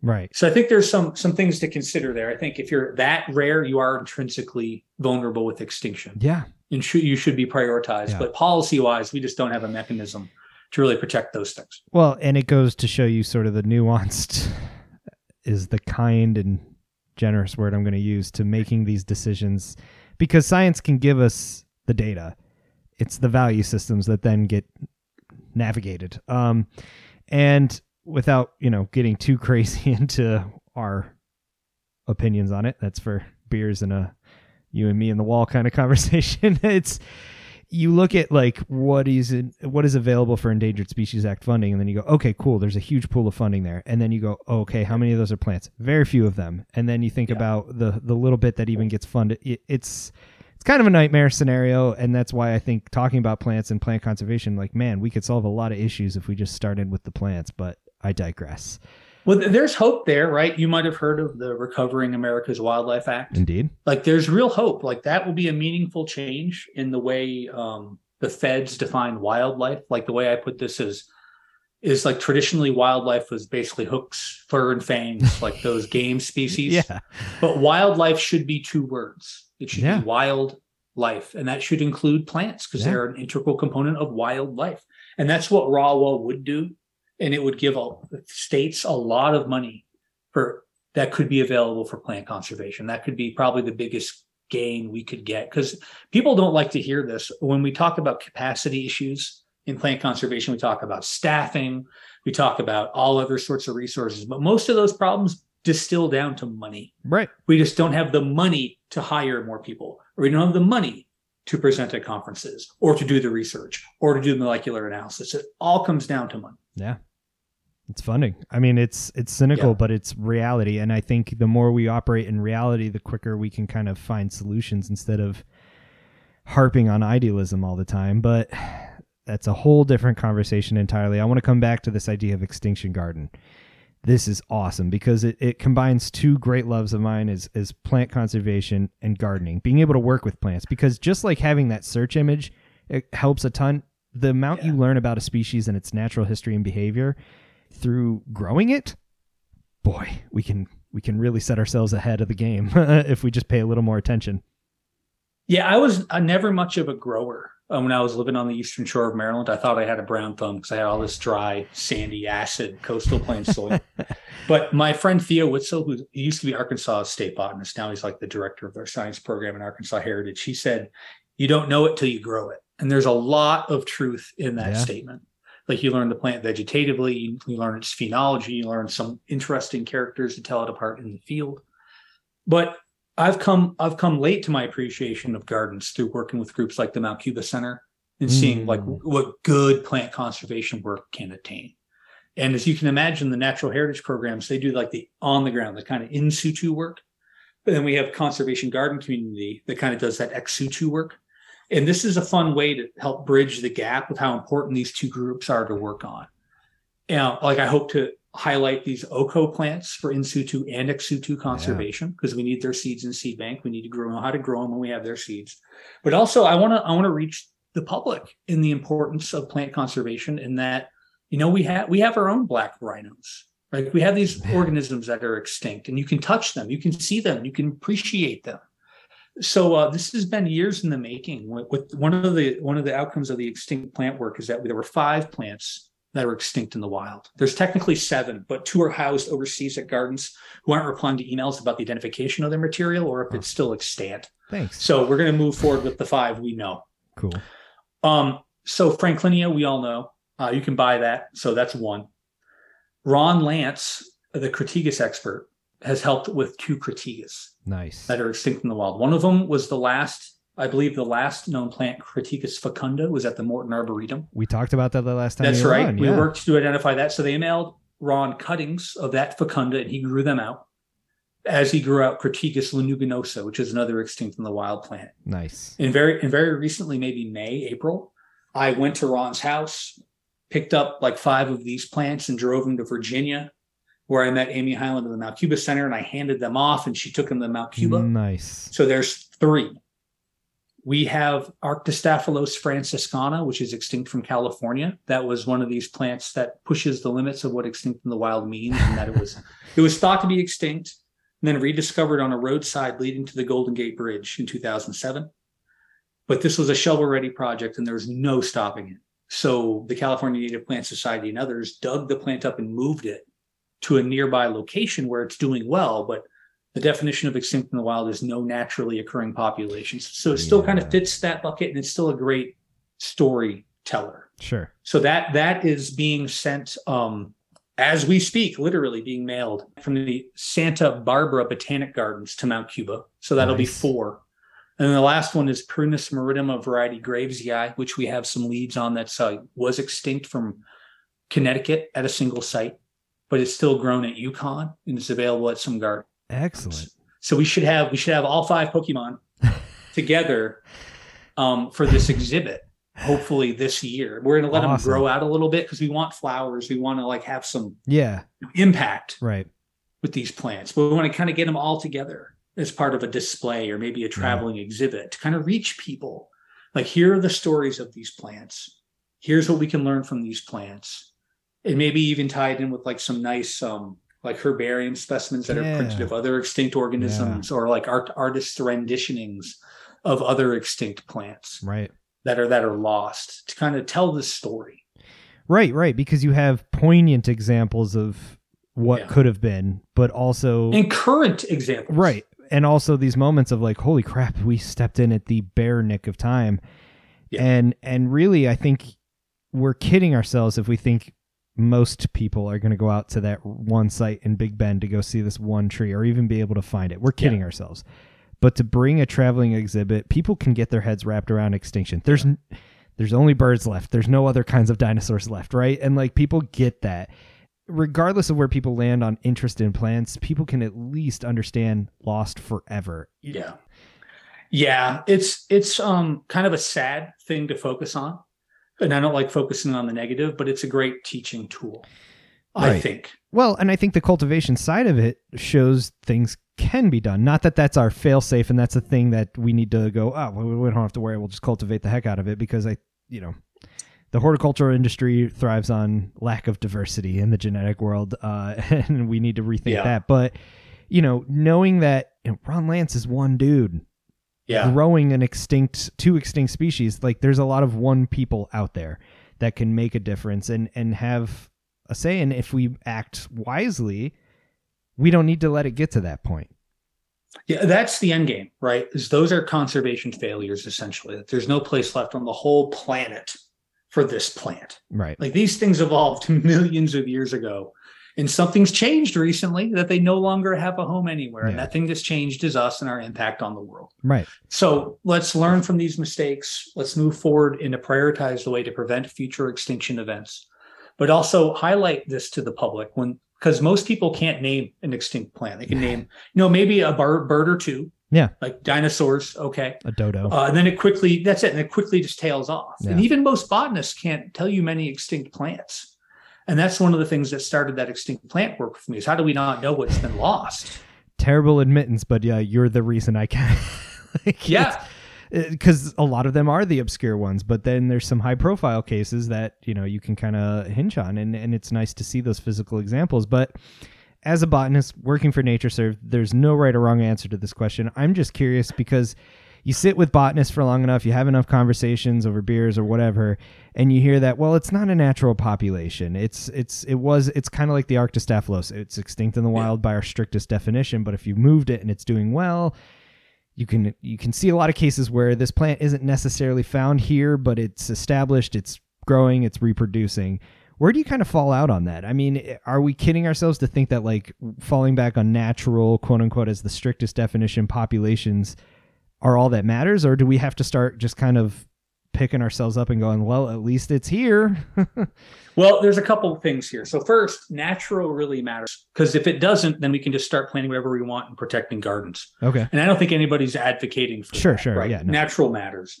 Right. So I think there's some some things to consider there. I think if you're that rare, you are intrinsically vulnerable with extinction Yeah. And should, you should be prioritized. Yeah. But policy wise, we just don't have a mechanism to really protect those things. Well, and it goes to show you sort of the nuanced is the kind and generous word I'm going to use to making these decisions because science can give us the data. It's the value systems that then get navigated. Um, and without, you know, getting too crazy into our opinions on it, that's for beers and a you and me in the wall kind of conversation. it's you look at like what is it, what is available for endangered species act funding and then you go okay cool there's a huge pool of funding there. And then you go okay how many of those are plants? Very few of them. And then you think Yeah. about the the little bit that even gets funded. It, it's it's kind of a nightmare scenario and that's why i think talking about plants and plant conservation like man we could solve a lot of issues if we just started with the plants but i digress Well, there's hope there, right? You might have heard of the Recovering America's Wildlife Act. indeed Like, there's real hope. Like, that will be a meaningful change in the way um, the feds define wildlife. Like, the way I put this is, is like traditionally wildlife was basically hooks, fur, and fangs, like those game species. yeah But wildlife should be two words. It should Yeah. be wild life, and that should include plants because Yeah. they're an integral component of wildlife. And that's what RAWA would do, and it would give all states a lot of money for that could be available for plant conservation. That could be probably the biggest gain we could get because people don't like to hear this when we talk about capacity issues in plant conservation. We talk about staffing, we talk about all other sorts of resources, but most of those problems distill down to money. right We just don't have the money to hire more people, or we don't have the money to present at conferences, or to do the research, or to do molecular analysis. It all comes down to money. Yeah. It's funding. I mean, it's it's cynical, Yeah. but it's reality. And I think the more we operate in reality, the quicker we can kind of find solutions instead of harping on idealism all the time. But that's a whole different conversation entirely. I want to come back to this idea of extinction garden. This is awesome because it, it combines two great loves of mine is is plant conservation and gardening. Being able to work with plants because just like having that search image, it helps a ton. The amount you learn about a species and its natural history and behavior through growing it, boy, we can we can really set ourselves ahead of the game if we just pay a little more attention. Yeah, I was uh, never much of a grower uh, when I was living on the eastern shore of Maryland. I thought I had a brown thumb because I had all this dry, sandy, acid coastal plain soil. but my friend Theo Witsell, who used to be Arkansas state botanist, now he's like the director of their science program in Arkansas Heritage. He said, "You don't know it till you grow it," and there's a lot of truth in that Yeah. statement. Like you learn the plant vegetatively, you, you learn its phenology, you learn some interesting characters to tell it apart in the field. But I've come I've come late to my appreciation of gardens through working with groups like the Mount Cuba Center and seeing like Mm. what good plant conservation work can attain. And as you can imagine, the natural heritage programs, they do like the on the ground, the kind of in situ work. But then we have conservation garden community that kind of does that ex situ work. And this is a fun way to help bridge the gap with how important these two groups are to work on. And like I hope to highlight these OCO plants for in situ and ex situ conservation because we need their seeds in seed bank. We need to grow know how to grow them when we have their seeds. But also I want to I want to reach the public in the importance of plant conservation in that you know we have we have our own black rhinos right we have these Yeah. organisms that are extinct and you can touch them you can see them you can appreciate them so uh, this has been years in the making with, with one of the one of the outcomes of the extinct plant work is that there were five plants that are extinct in the wild. There's technically seven, but two are housed overseas at gardens who aren't replying to emails about the identification of their material or if it's still extant. Thanks. So we're going to move forward with the five we know. Cool. Um, so Franklinia, we all know. Uh, you can buy that. So that's one. Ron Lance, the Crataegus expert, has helped with two Crataegus Nice. that are extinct in the wild. One of them was the last, I believe, the last known plant, Crataegus fecunda, was at the Morton Arboretum. We talked about that the last time. That's right. on, We yeah. worked to identify that. So they mailed Ron cuttings of that fecunda, and he grew them out. As he grew out Crataegus lanuginosa, which is another extinct in the wild plant. Nice. And very and very recently, maybe May, April, I went to Ron's house, picked up like five of these plants, and drove them to Virginia, where I met Amy Highland at the Mount Cuba Center, and I handed them off, and she took them to Mount Cuba. Nice. So there's three. We have Arctostaphylos franciscana, which is extinct from California. That was one of these plants that pushes the limits of what extinct in the wild means, and that it was it was thought to be extinct, and then rediscovered on a roadside leading to the Golden Gate Bridge in 2007. But this was a shovel-ready project, and there was no stopping it. So the California Native Plant Society and others dug the plant up and moved it to a nearby location where it's doing well, but the definition of extinct in the wild is no naturally occurring populations. So it still kind of fits that bucket and it's still a great storyteller. Sure. So that that is being sent um as we speak, literally being mailed from the Santa Barbara Botanic Gardens to Mount Cuba. So that'll be four. And then the last one is Prunus maritima variety Gravesii, which we have some leads on that uh, was extinct from Connecticut at a single site, but it's still grown at UConn and it's available at some garden. Excellent. So we should have we should have all five Pokemon together um, for this exhibit. Hopefully this year, we're going to let Awesome. them grow out a little bit because we want flowers. We want to like have some Yeah. impact Right. with these plants, but we want to kind of get them all together as part of a display or maybe a traveling exhibit to kind of reach people. Like here are the stories of these plants. Here's what we can learn from these plants, and maybe even tied in with like some nice um like herbarium specimens that are printed of other extinct organisms or like art artists renditionings of other extinct plants Right. that are that are lost to kind of tell the story. Right. Right. Because you have poignant examples of what Yeah. could have been, but also And current examples. right. And also these moments of like, holy crap, we stepped in at the bare nick of time. Yeah. And and really, I think we're kidding ourselves if we think most people are going to go out to that one site in Big Bend to go see this one tree or even be able to find it. We're kidding ourselves. But to bring a traveling exhibit, people can get their heads wrapped around extinction. There's n- there's only birds left. There's no other kinds of dinosaurs left, right? And like people get that. Regardless of where people land on interest in plants, people can at least understand lost forever. Yeah. Yeah, it's it's um kind of a sad thing to focus on. And I don't like focusing on the negative, but it's a great teaching tool. I think. Well, and I think the cultivation side of it shows things can be done. Not that that's our fail safe and that's a thing that we need to go, oh, well, we don't have to worry. We'll just cultivate the heck out of it because I, you know, the horticultural industry thrives on lack of diversity in the genetic world. Uh, and we need to rethink Yeah. that. But, you know, knowing that you know, Ron Lance is one dude Yeah. growing an extinct, two extinct species, like there's a lot of one people out there that can make a difference and, and have a say. And if we act wisely, we don't need to let it get to that point. Yeah, that's the end game, right? Is those are conservation failures essentially. That there's no place left on the whole planet for this plant. Right. Like these things evolved millions of years ago. And something's changed recently that they no longer have a home anywhere. And Yeah. that thing that's changed is us and our impact on the world. Right. So let's learn from these mistakes. Let's move forward and to prioritize the way to prevent future extinction events, but also highlight this to the public when because most people can't name an extinct plant. They can name, you know, maybe a bird, bird or two. Yeah. Like dinosaurs. Okay. A dodo. Uh, and then it quickly, that's it. And it quickly just tails off. And even most botanists can't tell you many extinct plants. And that's one of the things that started that extinct plant work for me is how do we not know what's been lost? Terrible admittance, but yeah, you're the reason I can. like, Yeah. Because a lot of them are the obscure ones, but then there's some high profile cases that, you know, you can kind of hinge on. And, and it's nice to see those physical examples. But as a botanist working for NatureServe, there's no right or wrong answer to this question. I'm just curious because, you sit with botanists for long enough, you have enough conversations over beers or whatever, and you hear that well, it's not a natural population. It's it's it was it's kind of like the Arctostaphylos. It's extinct in the wild by our strictest definition, but if you moved it and it's doing well, you can you can see a lot of cases where this plant isn't necessarily found here, but it's established, it's growing, it's reproducing. Where do you kind of fall out on that? I mean, are we kidding ourselves to think that like falling back on natural, quote unquote, as the strictest definition populations are all that matters, or do we have to start just kind of picking ourselves up and going, well, at least it's here? well, there's a couple of things here. So first, natural really matters because if it doesn't, then we can just start planting whatever we want and protecting gardens. Okay. And I don't think anybody's advocating for sure, that, sure, right? yeah, no. Natural matters.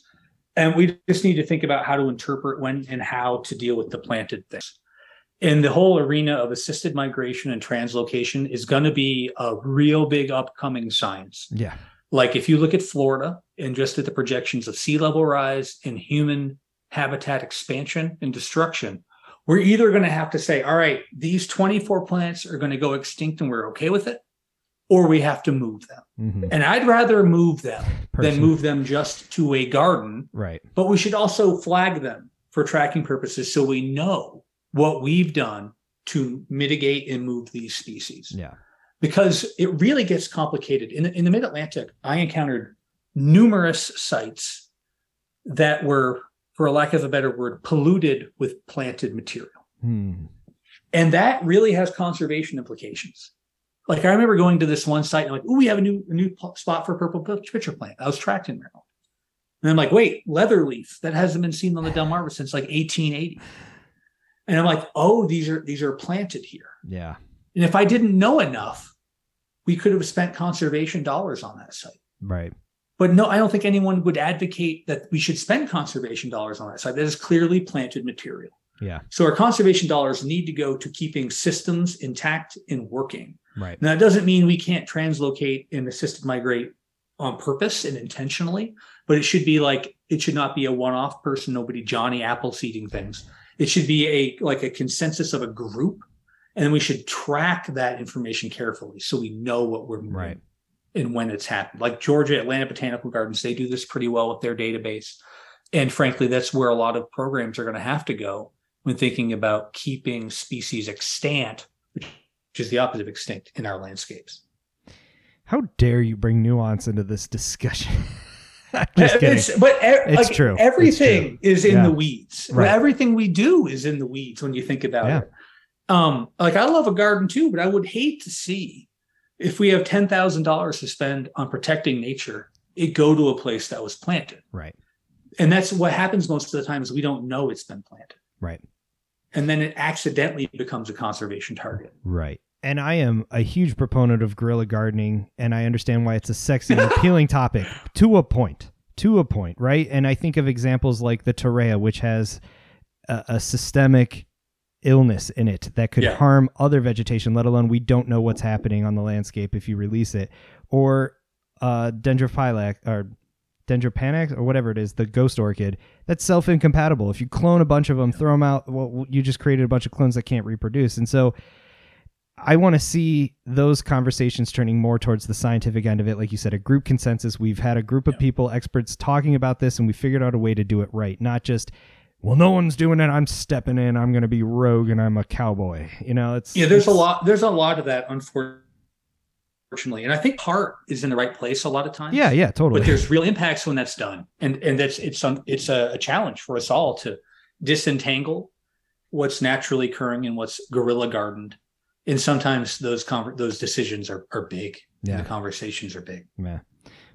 And we just need to think about how to interpret when and how to deal with the planted things. And the whole arena of assisted migration and translocation is going to be a real big upcoming science. Yeah. Like if you look at Florida and just at the projections of sea level rise and human habitat expansion and destruction, we're either going to have to say, all right, these 24 plants are going to go extinct and we're okay with it, or we have to move them. Mhm. And I'd rather move them than move them just to a garden, Right. but we should also flag them for tracking purposes so we know what we've done to mitigate and move these species Yeah. Because it really gets complicated. In the, in the mid Atlantic, I encountered numerous sites that were, for a lack of a better word, polluted with planted material. Hmm. And that really has conservation implications. Like I remember going to this one site and I'm like, oh, we have a new a new spot for purple pitcher plant. I was tracked in Maryland. And I'm like, wait, leather leaf that hasn't been seen on the Delmarva since like 1880. And I'm like, oh, these are these are planted here. Yeah. And if I didn't know enough, we could have spent conservation dollars on that site. Right. But no, I don't think anyone would advocate that we should spend conservation dollars on that site. That is clearly planted material. Yeah. So our conservation dollars need to go to keeping systems intact and working. Right. Now, that doesn't mean we can't translocate and assisted migrate on purpose and intentionally, but it should be like it should not be a one-off person, nobody Johnny Apple seeding things. It should be a like a consensus of a group, and then we should track that information carefully so we know what we're Right. and when it's happened. Like Georgia Atlanta Botanical Gardens, they do this pretty well with their database, and frankly, that's where a lot of programs are going to have to go when thinking about keeping species extant, which is the opposite of extinct in our landscapes. How dare you bring nuance into this discussion? Just kidding. It's, but It's like, true. It's Everything is in Yeah. the weeds. Right. Everything we do is in the weeds when you think about Yeah. it. Um, like I love a garden too, but I would hate to see if we have ten thousand dollars to spend on protecting nature, it go to a place that was planted. right. And that's what happens most of the time is we don't know it's been planted. Right. And then it accidentally becomes a conservation target. Right. And I am a huge proponent of guerrilla gardening, and I understand why it's a sexy and appealing topic to a point. To a point, right? And I think of examples like the Torreya, which has a, a systemic illness in it that could Yeah. harm other vegetation, let alone we don't know what's happening on the landscape if you release it. Or uh, Dendrophylax or Dendropanax or whatever it is, the ghost orchid, that's self incompatible. If you clone a bunch of them, throw them out, well, you just created a bunch of clones that can't reproduce. And so I want to see those conversations turning more towards the scientific end of it. Like you said, a group consensus. We've had a group of people, experts, talking about this, and we figured out a way to do it right. Not just, well, no one's doing it. I'm stepping in. I'm going to be rogue, and I'm a cowboy. You know, it's Yeah, there's a lot. There's a lot of that, unfortunately, and I think heart is in the right place a lot of times. Yeah, yeah, totally. but there's real impacts when that's done, and and that's it's some it's a, a challenge for us all to disentangle what's naturally occurring and what's gorilla gardened, and sometimes those conver- those decisions are are big. Yeah. the conversations are big. Yeah.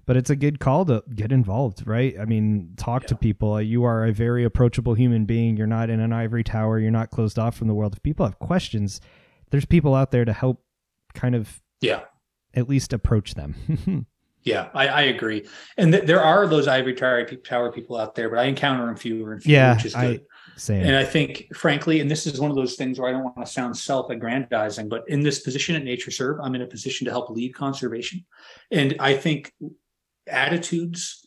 But it's a good call to get involved, right? I mean, talk to people. Uh, you are a very approachable human being. You're not in an ivory tower. You're not closed off from the world. If people have questions, there's people out there to help kind of Yeah, at least approach them. yeah, I, I agree. And th- there are those ivory tower pe- tower people out there, but I encounter them fewer and fewer, Yeah, which is good I-. Same. And I think, frankly, and this is one of those things where I don't want to sound self-aggrandizing, but in this position at NatureServe, I'm in a position to help lead conservation, and I think attitudes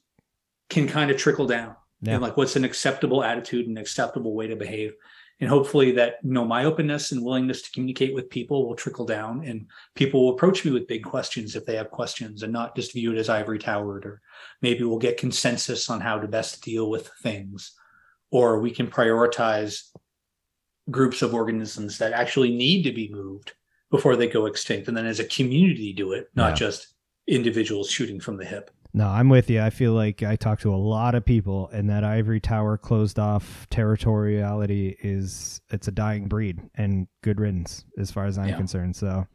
can kind of trickle down. Yeah. And like, what's an acceptable attitude and acceptable way to behave? and hopefully that you know my openness and willingness to communicate with people will trickle down and people will approach me with big questions if they have questions and not just view it as ivory towered or maybe we'll get consensus on how to best deal with things or we can prioritize groups of organisms that actually need to be moved before they go extinct and then as a community do it not Yeah. just individuals shooting from the hip No, I'm with you. I feel like I talk to a lot of people, and that ivory tower closed off territoriality is it's a dying breed, and good riddance as far as I'm Yeah. concerned. So,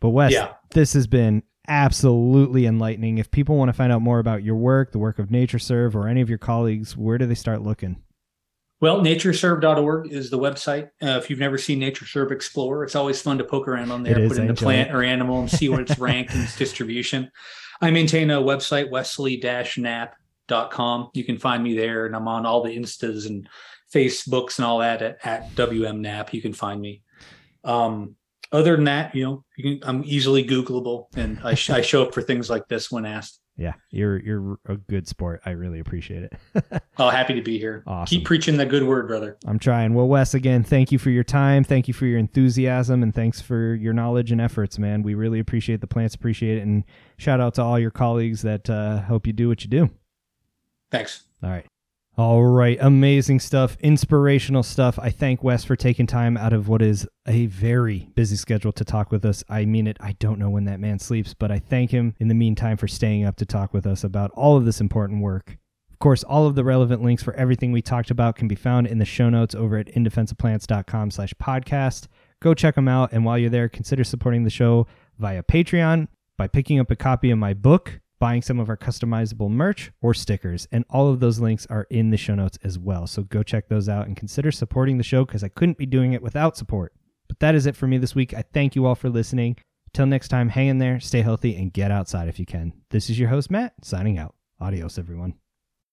but Wes, Yeah. this has been absolutely enlightening. If people want to find out more about your work, the work of NatureServe, or any of your colleagues, where do they start looking? Well, natureserve.org is the website. Uh, if you've never seen NatureServe Explorer, it's always fun to poke around on there, It is, put in the plant or animal and see what its ranked and its distribution. I maintain a website, wesley-knapp.com. You can find me there, and I'm on all the Instas and Facebooks and all that at, at WMKnapp. You can find me. Um, other than that, you know, you can, I'm easily Googleable, and I, sh- I show up for things like this when asked. Yeah, you're you're a good sport. I really appreciate it. Oh, happy to be here. Awesome. Keep preaching the good word, brother. I'm trying. Well, Wes, again, thank you for your time. Thank you for your enthusiasm and thanks for your knowledge and efforts, man. We really appreciate the plants, appreciate it. And shout out to all your colleagues that uh, help you do what you do. Thanks. All right. All right. Amazing stuff. Inspirational stuff. I thank Wes for taking time out of what is a very busy schedule to talk with us. I mean it. I don't know when that man sleeps, but I thank him in the meantime for staying up to talk with us about all of this important work. Of course, all of the relevant links for everything we talked about can be found in the show notes over at indefenseofplants.com slash podcast. Go check them out. And while you're there, consider supporting the show via Patreon by picking up a copy of my book, buying some of our customizable merch or stickers. And all of those links are in the show notes as well. So go check those out and consider supporting the show because I couldn't be doing it without support. But that is it for me this week. I thank you all for listening. Till next time, hang in there, stay healthy, and get outside if you can. This is your host, Matt, signing out. Adios, everyone.